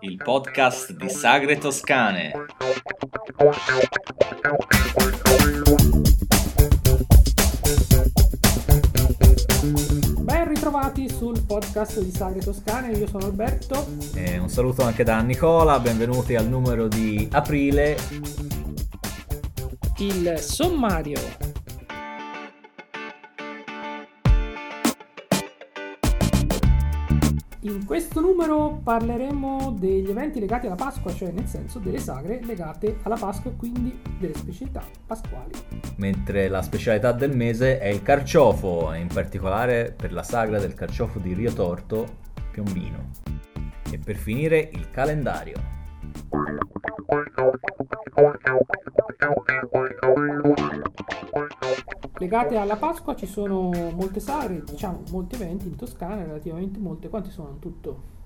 Il podcast di Sagre Toscane. Ben ritrovati sul podcast di Sagre Toscane, io sono Alberto. E un saluto anche da Nicola, benvenuti al numero di aprile. Il sommario. Numero parleremo degli eventi legati alla Pasqua, cioè nel senso delle sagre legate alla Pasqua e quindi delle specialità pasquali. Mentre la specialità del mese è il carciofo, in particolare per la sagra del carciofo di Rio Torto, Piombino. E per finire il calendario. Legate alla Pasqua ci sono molte sagre, diciamo molti eventi in Toscana, relativamente molte. Quanti sono in tutto?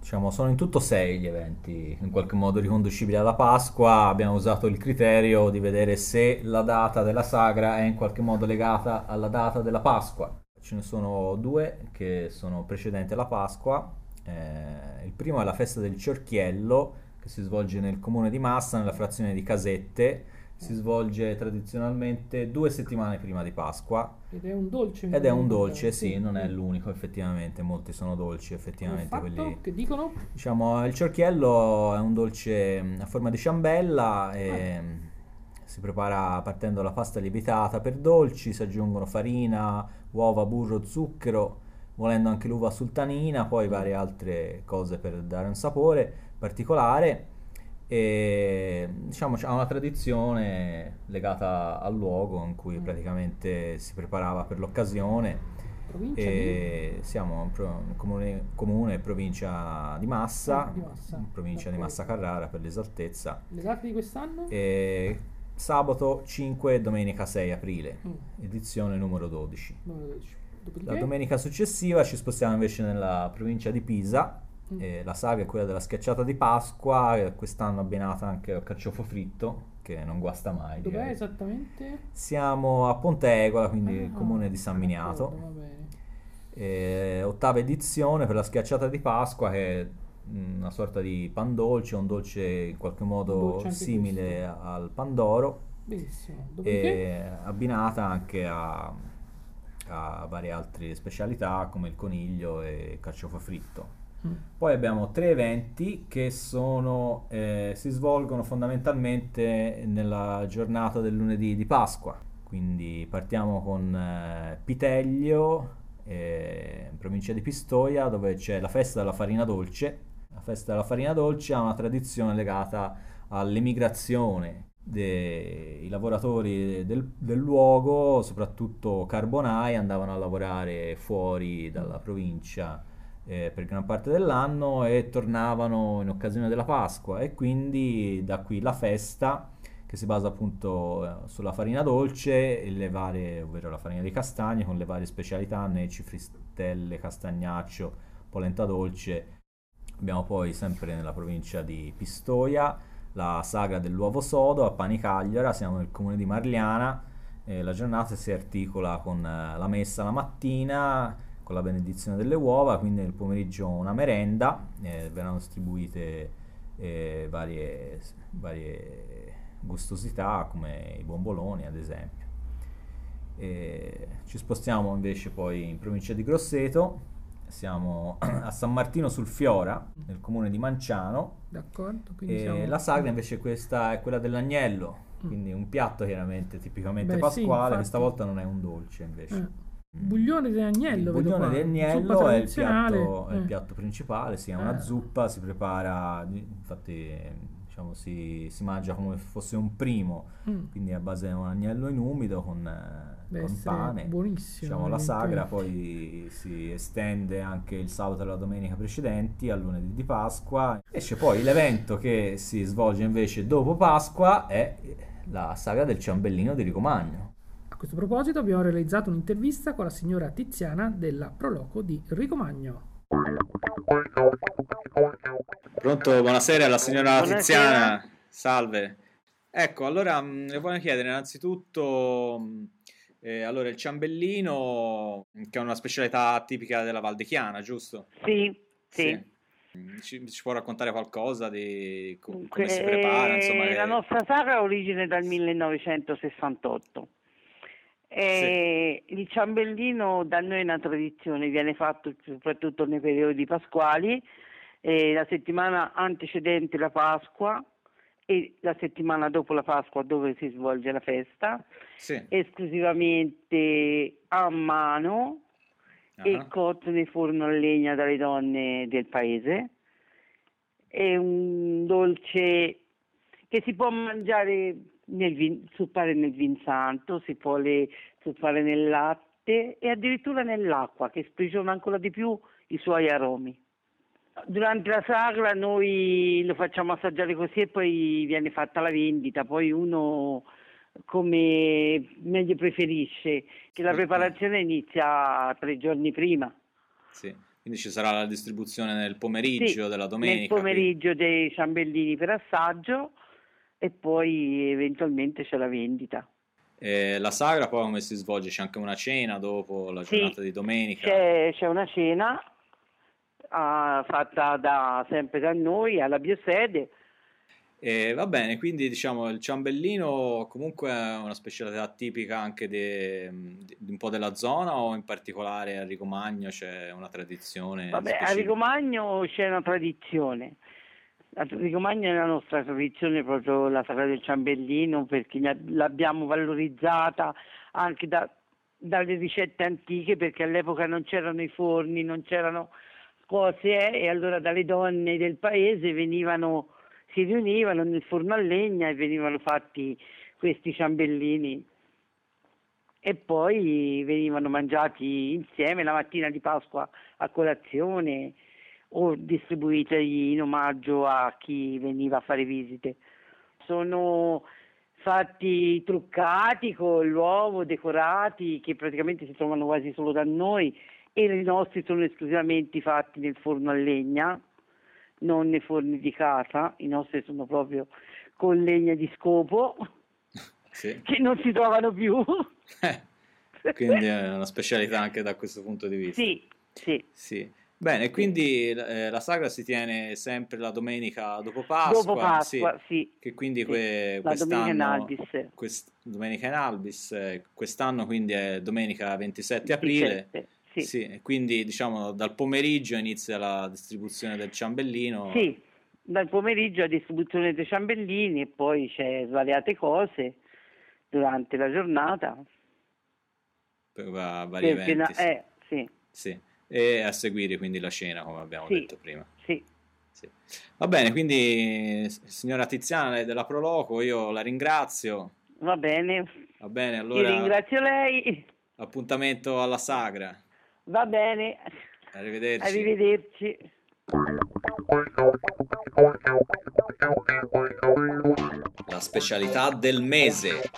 Diciamo, sono in tutto sei gli eventi in qualche modo riconducibili alla Pasqua. Abbiamo usato il criterio di vedere se la data della sagra è in qualche modo legata alla data della Pasqua. Ce ne sono due che sono precedenti alla Pasqua. Eh, il primo è la festa del Ciorchiello, che si svolge nel comune di Massa, nella frazione di Casette si svolge tradizionalmente due settimane prima di Pasqua. Ed è un dolce. Ed è un dolce, sì, non è l'unico effettivamente, molti sono dolci effettivamente. Quelli... Che dicono? Diciamo, il ciorchiello è un dolce a forma di ciambella e ah. si prepara partendo dalla pasta lievitata per dolci, si aggiungono farina, uova, burro, zucchero, volendo anche l'uva sultanina, poi varie altre cose per dare un sapore particolare e diciamo ha una tradizione legata al luogo in cui mm. praticamente si preparava per l'occasione siamo in comune, comune provincia di Massa, ah, di Massa. provincia okay. di Massa Carrara per l'esaltezza le date di quest'anno? E sabato 5 e domenica 6 aprile mm. edizione numero 12, numero 12. la domenica successiva ci spostiamo invece nella provincia di Pisa Mm. Eh, la saga è quella della schiacciata di Pasqua, quest'anno abbinata anche al carciofo fritto, che non guasta mai. Dov'è direi. esattamente? Siamo a Pontegola, quindi ah, il comune di San Miniato. Eh, ottava edizione per la schiacciata di Pasqua, che è una sorta di pan dolce, un dolce in qualche modo simile questo. al pandoro. Benissimo. E abbinata anche a, a varie altre specialità come il coniglio e il carciofo fritto. Poi abbiamo tre eventi che sono, eh, si svolgono fondamentalmente nella giornata del lunedì di Pasqua. Quindi partiamo con eh, Piteglio, eh, in provincia di Pistoia, dove c'è la festa della farina dolce. La festa della farina dolce ha una tradizione legata all'emigrazione dei lavoratori del, del, luogo, soprattutto carbonai, andavano a lavorare fuori dalla provincia eh, per gran parte dell'anno e tornavano in occasione della Pasqua e quindi da qui la festa che si basa appunto eh, sulla farina dolce e le varie, ovvero la farina di castagne con le varie specialità, neci, fristelle, castagnaccio, polenta dolce. Abbiamo poi sempre nella provincia di Pistoia la sagra dell'uovo sodo a Panicagliara, siamo nel comune di Marliana. Eh, la giornata si articola con eh, la messa la mattina, con la benedizione delle uova, quindi nel pomeriggio una merenda, eh, verranno distribuite eh, varie, varie, gustosità come i bomboloni ad esempio. E ci spostiamo invece poi in provincia di Grosseto, siamo a San Martino sul Fiora, nel comune di Manciano. D'accordo. E la sagra invece questa è quella dell'agnello, mm. quindi un piatto chiaramente tipicamente Beh, pasquale, sì, questa volta non è un dolce invece. Eh. Buglione di agnello, il buglione di agnello è il, piatto, è il, piatto, principale, sì, è una eh. zuppa, si prepara, infatti diciamo, si, si, mangia come se fosse un primo, mm. quindi a base di un agnello in umido con, Deve con pane. Buonissimo. Diciamo, la sagra poi si estende anche il sabato e la domenica precedenti, al lunedì di Pasqua. Esce poi l'evento che si svolge invece dopo Pasqua, è la sagra del ciambellino di Ricomagno questo proposito abbiamo realizzato un'intervista con la signora Tiziana della Proloco di Ricomagno. Pronto, buonasera alla signora buonasera. Tiziana. Salve. Ecco, allora mm, le voglio chiedere innanzitutto mm, eh, allora, il ciambellino, che è una specialità tipica della Val di Chiana, giusto? Sì. Sì. sì. Ci, ci, può raccontare qualcosa di come Dunque, si prepara? Insomma, che... La nostra sagra ha origine dal 1968. Sì. Il ciambellino da noi è una tradizione, viene fatto soprattutto nei periodi pasquali, la settimana antecedente la Pasqua e la settimana dopo la Pasqua dove si svolge la festa, sì. esclusivamente a mano uh-huh. e cotto nel forno a legna dalle donne del paese. È un dolce che si può mangiare nel vin, zuppare nel vin santo, si può le, zuppare nel latte e addirittura nell'acqua che sprigiona ancora di più i suoi aromi. Durante la sagra noi lo facciamo assaggiare così e poi viene fatta la vendita, poi uno come meglio preferisce, che la preparazione inizia tre giorni prima. Sì, quindi ci sarà la distribuzione nel pomeriggio sì, della domenica. Nel pomeriggio quindi. dei ciambellini per assaggio e poi eventualmente c'è la vendita. Eh, la sagra poi come si svolge? C'è anche una cena dopo la giornata sì, di domenica? C'è, c'è una cena uh, fatta da, sempre da noi alla biosede e va bene, quindi diciamo il ciambellino comunque è una specialità tipica anche di, un po' della zona o in particolare a Rigomagno c'è una tradizione? Vabbè, specifica? a Rigomagno c'è una tradizione. A Rigomagno è la nostra tradizione proprio la sagra del ciambellino perché l'abbiamo valorizzata anche da, dalle ricette antiche perché all'epoca non c'erano i forni, non c'erano cose e allora dalle donne del paese venivano si riunivano nel forno a legna e venivano fatti questi ciambellini. E poi venivano mangiati insieme la mattina di Pasqua a colazione o distribuiti in omaggio a chi veniva a fare visite. Sono fatti truccati con l'uovo, decorati, che praticamente si trovano quasi solo da noi e i nostri sono esclusivamente fatti nel forno a legna non nei forni di casa, i nostri sono proprio con legna di scopo, sì. che non si trovano più. Eh, quindi è una specialità anche da questo punto di vista. Sì, sì. sì. Bene, quindi eh, la sagra si tiene sempre la domenica dopo Pasqua. Dopo Pasqua, sì. sì. Che quindi sì. Que, la domenica in Albis. Quest, domenica in Albis, eh, quest'anno quindi è domenica 27 aprile. 27. Sì. sì. quindi diciamo dal pomeriggio inizia la distribuzione del ciambellino. Sì, dal pomeriggio la distribuzione dei ciambellini e poi c'è svariate cose durante la giornata. Per vari eventi. Na- sì. Eh, sì. E a seguire quindi la cena, come abbiamo sì. detto prima. Sì. Sì. Va bene, quindi signora Tiziana della Proloco, io la ringrazio. Va bene. Va bene, allora. Io ringrazio lei. Appuntamento alla sagra. Va bene. Arrivederci. Arrivederci. La specialità del mese.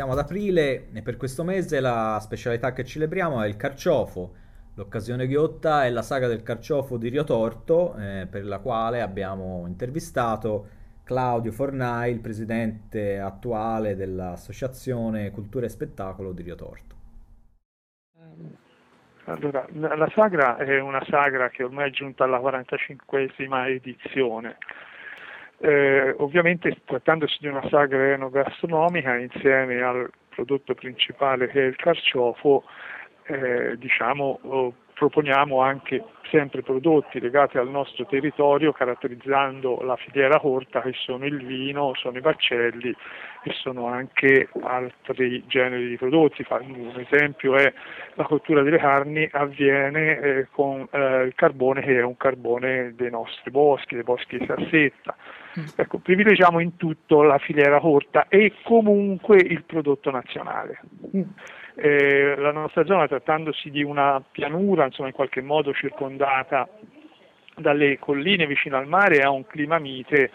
Siamo ad aprile e per questo mese la specialità che celebriamo è il carciofo. L'occasione ghiotta è la saga del carciofo di Rio Torto, eh, per la quale abbiamo intervistato Claudio Fornai, il presidente attuale dell'Associazione Cultura e Spettacolo di Rio Torto. Allora, la sagra è una sagra che ormai è giunta alla 45esima edizione. Eh, ovviamente trattandosi di una sagra enogastronomica insieme al prodotto principale che è il carciofo, eh, diciamo, oh, proponiamo anche sempre prodotti legati al nostro territorio caratterizzando la filiera corta che sono il vino, sono i baccelli e sono anche altri generi di prodotti. Un esempio è la cottura delle carni avviene eh, con eh, il carbone che è un carbone dei nostri boschi, dei boschi di sassetta. Mm. Ecco, privilegiamo in tutto la filiera corta e comunque il prodotto nazionale. Mm. Eh, la nostra zona, trattandosi di una pianura, insomma, in qualche modo circondata dalle colline vicino al mare, ha un clima mite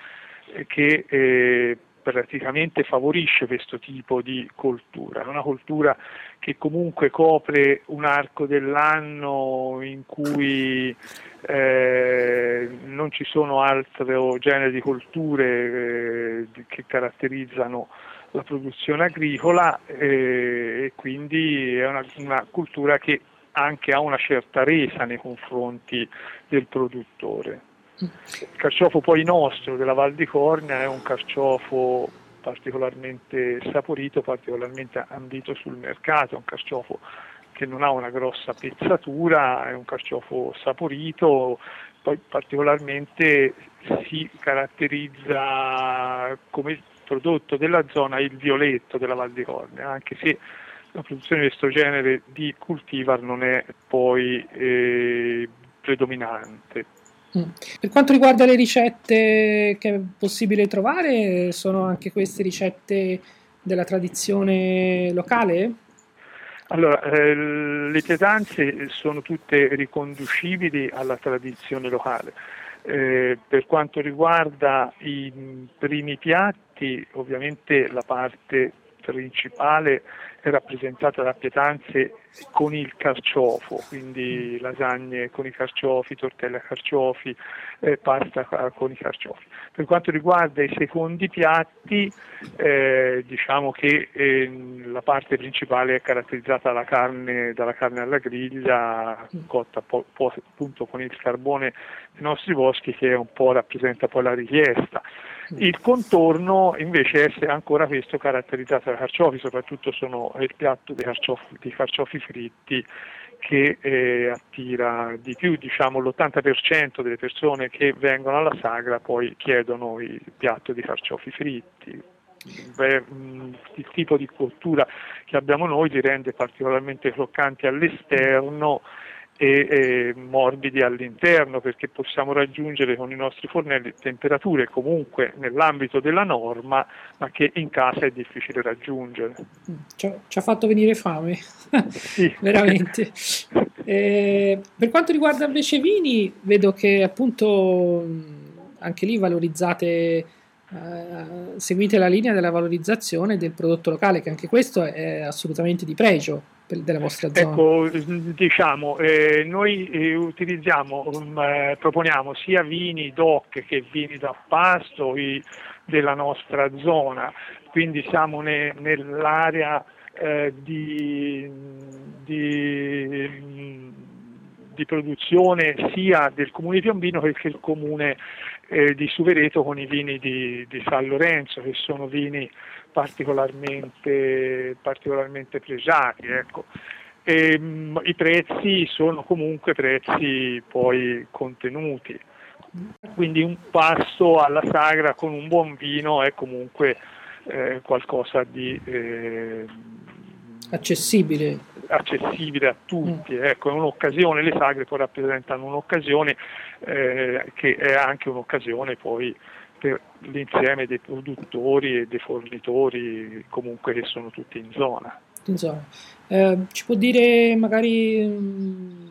eh, che eh, praticamente favorisce questo tipo di coltura, una coltura che comunque copre un arco dell'anno in cui eh, non ci sono altri generi di colture eh, che caratterizzano la produzione agricola eh, e quindi è una, una cultura che anche ha una certa resa nei confronti del produttore. Il carciofo poi nostro della Val di Cornia è un carciofo particolarmente saporito, particolarmente ambito sul mercato, è un carciofo che non ha una grossa pezzatura, è un carciofo saporito, poi particolarmente si caratterizza come prodotto della zona il violetto della Val di Cornia, anche se la produzione di questo genere di cultivar non è poi eh, predominante. Mm. Per quanto riguarda le ricette che è possibile trovare, sono anche queste ricette della tradizione locale? Allora, eh, le pietanze sono tutte riconducibili alla tradizione locale. Eh, per quanto riguarda i primi piatti, ovviamente la parte principale è rappresentata da pietanze con il carciofo, quindi lasagne con i carciofi, tortelle a carciofi, eh, pasta con i carciofi. Per quanto riguarda i secondi piatti, eh, diciamo che eh, la parte principale è caratterizzata dalla carne, dalla carne alla griglia, cotta po- po- appunto con il carbone dei nostri boschi che un po' rappresenta poi la richiesta. Il contorno invece è ancora questo caratterizzato dai carciofi, soprattutto sono il piatto dei carciofi, dei carciofi fritti che eh, attira di più, diciamo l'80% delle persone che vengono alla sagra poi chiedono il piatto di carciofi fritti. Beh, il tipo di cottura che abbiamo noi li rende particolarmente croccanti all'esterno e, e, morbidi all'interno perché possiamo raggiungere con i nostri fornelli temperature comunque nell'ambito della norma ma che in casa è difficile raggiungere. Ci ha, ci ha fatto venire fame, sì. veramente. Eh, per quanto riguarda invece i vini, vedo che appunto anche lì valorizzate, eh, seguite la linea della valorizzazione del prodotto locale, che anche questo è assolutamente di pregio della vostra zona? Ecco, diciamo, eh, noi eh, utilizziamo, um, eh, proponiamo sia vini DOC che vini da pasto i, della nostra zona, quindi siamo ne, nell'area eh, di, di, di, produzione sia del comune di Piombino che del comune eh, di Suvereto con i vini di, di San Lorenzo, che sono vini particolarmente, particolarmente pregiati. Ecco. E, mh, I prezzi sono comunque prezzi poi contenuti, quindi un passo alla sagra con un buon vino è comunque eh, qualcosa di eh, accessibile. accessibile. a tutti, mm. ecco, è un'occasione, le sagre poi rappresentano un'occasione eh, che è anche un'occasione poi per l'insieme dei produttori e dei fornitori comunque che sono tutti in zona. In zona. Eh, ci può dire magari mh, mm,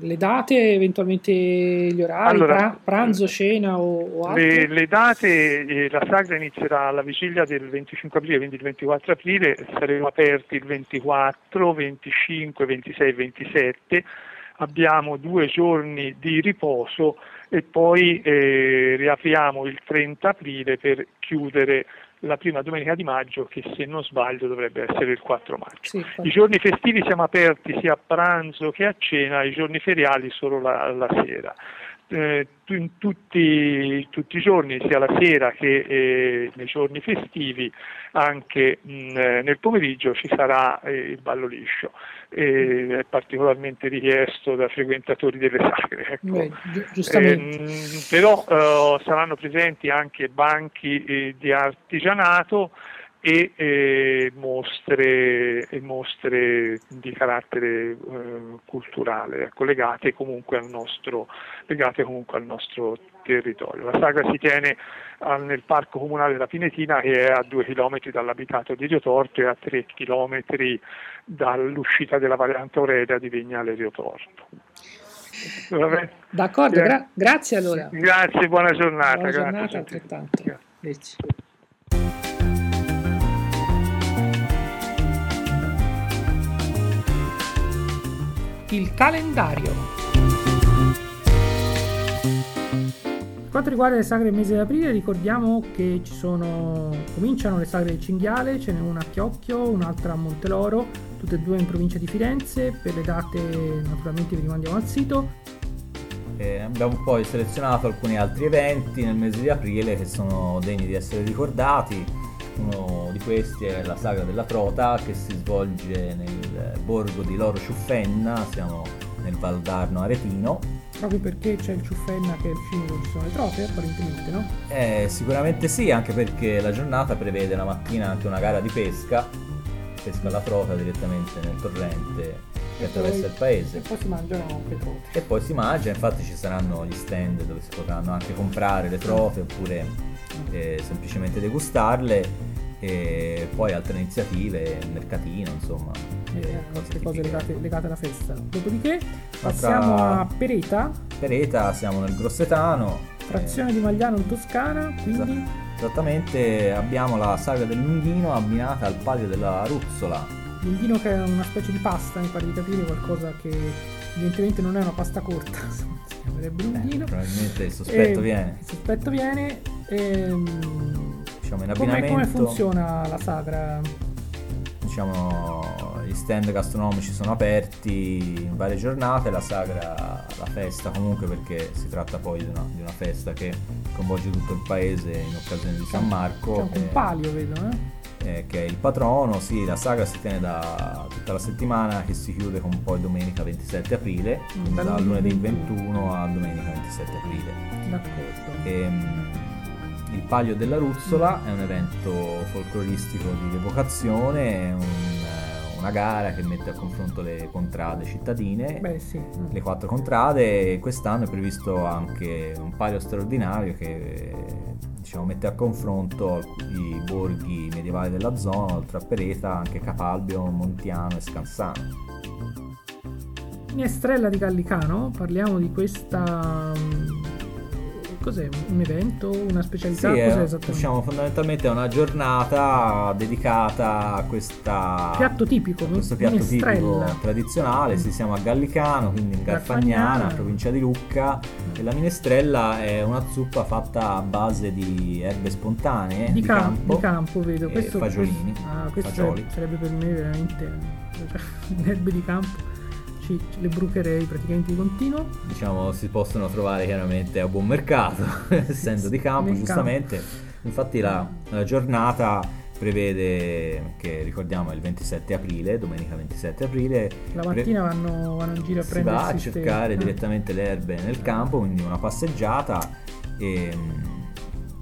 le date, eventualmente gli orari, allora, pra- pranzo, cena o, o altro? Le, le date, eh, la sagra inizierà alla vigilia del 25 aprile, quindi il 24 aprile, saremo aperti il 24, 25, 26 e 27, abbiamo due giorni di riposo e poi eh, riapriamo il 30 aprile per chiudere la prima domenica di maggio che se non sbaglio dovrebbe essere il 4 maggio. Sì, I giorni festivi siamo aperti sia a pranzo che a cena, i giorni feriali solo la, la sera eh, in tutti, tutti, i giorni, sia la sera che eh, nei giorni festivi, anche mh, eh, nel pomeriggio ci sarà eh, il ballo liscio. è particolarmente richiesto da frequentatori delle sagre. Ecco. Beh, ehm, però eh, saranno presenti anche banchi eh, di artigianato e eh, mostre, e mostre, di carattere eh, culturale, ecco, legate, comunque nostro, legate comunque al nostro territorio. La sagra si tiene al, nel parco comunale della Pinetina che è a due chilometri dall'abitato di Riotorto e a tre chilometri dall'uscita della variante Aurelia di Vignale Riotorto. D'accordo, gra- grazie allora. Grazie, buona giornata. Buona giornata altrettanto. Grazie. Il calendario. quanto riguarda le sagre del mese di aprile, ricordiamo che ci sono. cominciano le sagre del cinghiale, ce n'è una a Chiocchio, un'altra a Monteloro, tutte e due in provincia di Firenze. Per le date, naturalmente, vi rimandiamo al sito. Eh, abbiamo poi selezionato alcuni altri eventi nel mese di aprile che sono degni di essere ricordati. Uno di questi è la sagra della Trota che si svolge nel borgo di Loro Ciuffenna, siamo nel Valdarno Aretino. Proprio perché c'è il Ciuffenna che è il fiume dove ci sono le trote, apparentemente, no? Eh, sicuramente sì, anche perché la giornata prevede la mattina anche una gara di pesca, pesca alla trota direttamente nel torrente che attraversa il paese. E poi si mangiano le trote. E poi si mangia, infatti ci saranno gli stand dove si potranno anche comprare le trote oppure eh, semplicemente degustarle e poi altre iniziative, il mercatino, insomma. Eh, altre cose legate, legate, alla festa. Dopodiché passiamo a Pereta. Pereta, siamo nel Grossetano. Frazione eh, di Magliano in Toscana, quindi... Esattamente, abbiamo la saga del Lunghino abbinata al palio della Ruzzola. Lunghino che è una specie di pasta, mi pare di capire, qualcosa che evidentemente non è una pasta corta, si chiamerebbe Lunghino. Eh, probabilmente il sospetto e, viene. Il sospetto viene. Ehm, diciamo, in abbinamento. Come, come funziona la sagra? Diciamo, gli stand gastronomici sono aperti in varie giornate, la sagra, la festa comunque perché si tratta poi di una, di una festa che coinvolge tutto il paese in occasione di San Marco. C'è un palio, vedo, eh? Eh, che è il patrono, sì, la sagra si tiene da tutta la settimana che si chiude con poi domenica 27 aprile, mm, da lunedì 21 a domenica 27 aprile. D'accordo. E, ehm, il Palio della Ruzzola è un evento folcloristico di evocazione, un, eh, una gara che mette a confronto le contrade cittadine, Beh, sì. le quattro contrade e quest'anno è previsto anche un palio straordinario che diciamo, mette a confronto i borghi medievali della zona, oltre a Pereta anche Capalbio, Montiano e Scansano. Minestrella di Gallicano, parliamo di questa cos'è? Un evento? Una specialità? Sì, cos'è esattamente? Diciamo fondamentalmente è una giornata dedicata a questa piatto tipico, questo piatto minestrella. tipico tradizionale. Mm. Sì, siamo a Gallicano, quindi in Garfagnana, provincia di Lucca. Mm. E la minestrella è una zuppa fatta a base di erbe spontanee di, di cam- campo, di campo vedo. Questo, fagiolini. Questo, ah, questo fagioli. sarebbe per me veramente erbe di campo ci, le brucherei praticamente di continuo. Diciamo si possono trovare chiaramente a buon mercato, essendo di campo Nel giustamente. Campo. Infatti la, la giornata prevede che ricordiamo è il 27 aprile, domenica 27 aprile. La mattina pre- vanno, vanno, in giro a prendere. Si va a cercare ste... direttamente le erbe nel campo, quindi una passeggiata e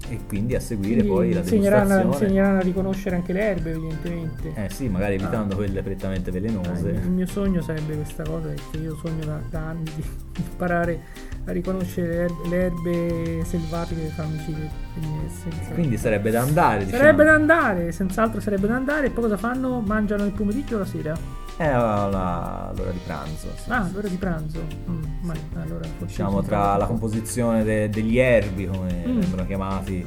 e quindi a seguire quindi poi la insegneranno, insegneranno a riconoscere anche le erbe evidentemente eh sì magari evitando ah. quelle prettamente velenose ah, il mio sogno sarebbe questa cosa perché io sogno da, da anni di imparare a riconoscere le erbe, le erbe selvatiche che fanno omicidi quindi sarebbe da andare diciamo. sarebbe da andare senz'altro sarebbe da andare e poi cosa fanno? mangiano il pomeriggio o la sera? È l'ora di pranzo. Sì, ah, l'ora di pranzo. Mm, ma, allora, diciamo tra la composizione de- degli erbi, come mm. vengono chiamati,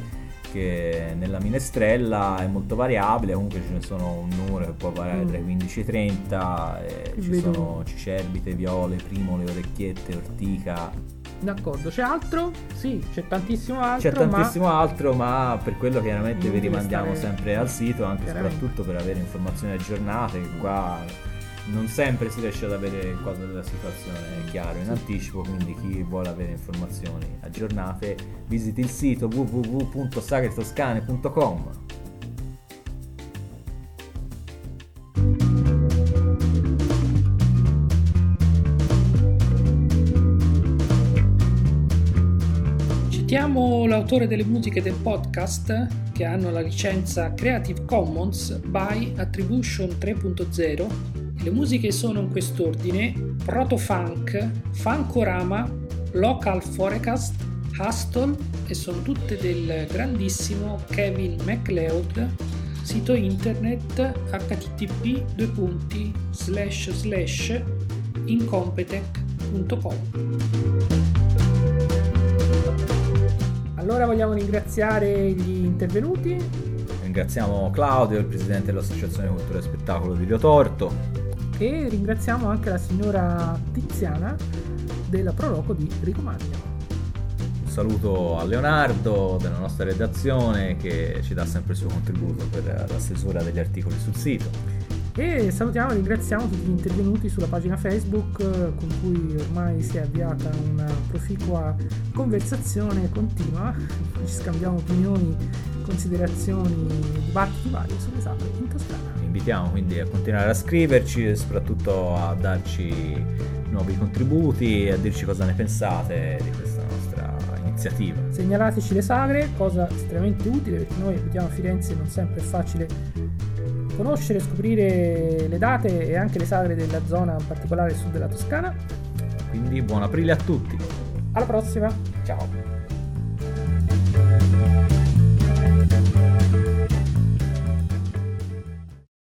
che nella minestrella è molto variabile, comunque ce ne sono un numero che può variare mm. tra i 15 e i 30, e ci Vedo. sono cicerbite, viole, primole, orecchiette, ortica. D'accordo, c'è altro? Sì, c'è tantissimo altro. C'è tantissimo ma... altro, ma per quello chiaramente vi rimandiamo sempre al sito, anche e soprattutto per avere informazioni aggiornate, qua non sempre si riesce ad avere il quadro della situazione chiaro in anticipo, quindi chi vuole avere informazioni aggiornate visiti il sito www.sagretoscane.com. Citiamo l'autore delle musiche del podcast che hanno la licenza Creative Commons by Attribution 3.0 le musiche sono in quest'ordine: Proto Funk, Funkorama, Local Forecast, Hustle e sono tutte del grandissimo Kevin MacLeod, sito internet http incompetech.com. Allora vogliamo ringraziare gli intervenuti. Ringraziamo Claudio, il presidente dell'Associazione Cultura e Spettacolo di Rio Torto, e ringraziamo anche la signora Tiziana della Proloco di Rico Magno. saluto a Leonardo della nostra redazione che ci dà sempre il suo contributo per la stesura degli articoli sul sito. E salutiamo e ringraziamo tutti gli intervenuti sulla pagina Facebook con cui ormai si è avviata una proficua conversazione continua. Ci scambiamo opinioni, considerazioni, dibattiti vari sulle sagre in Toscana. Vi invitiamo quindi a continuare a scriverci e soprattutto a darci nuovi contributi e a dirci cosa ne pensate di questa nostra iniziativa. Segnalateci le sagre, cosa estremamente utile perché noi abitiamo a Firenze e non sempre è facile conoscere, scoprire le date e anche le sagre della zona, in particolare sud della Toscana. Quindi buon aprile a tutti. Alla prossima. Ciao.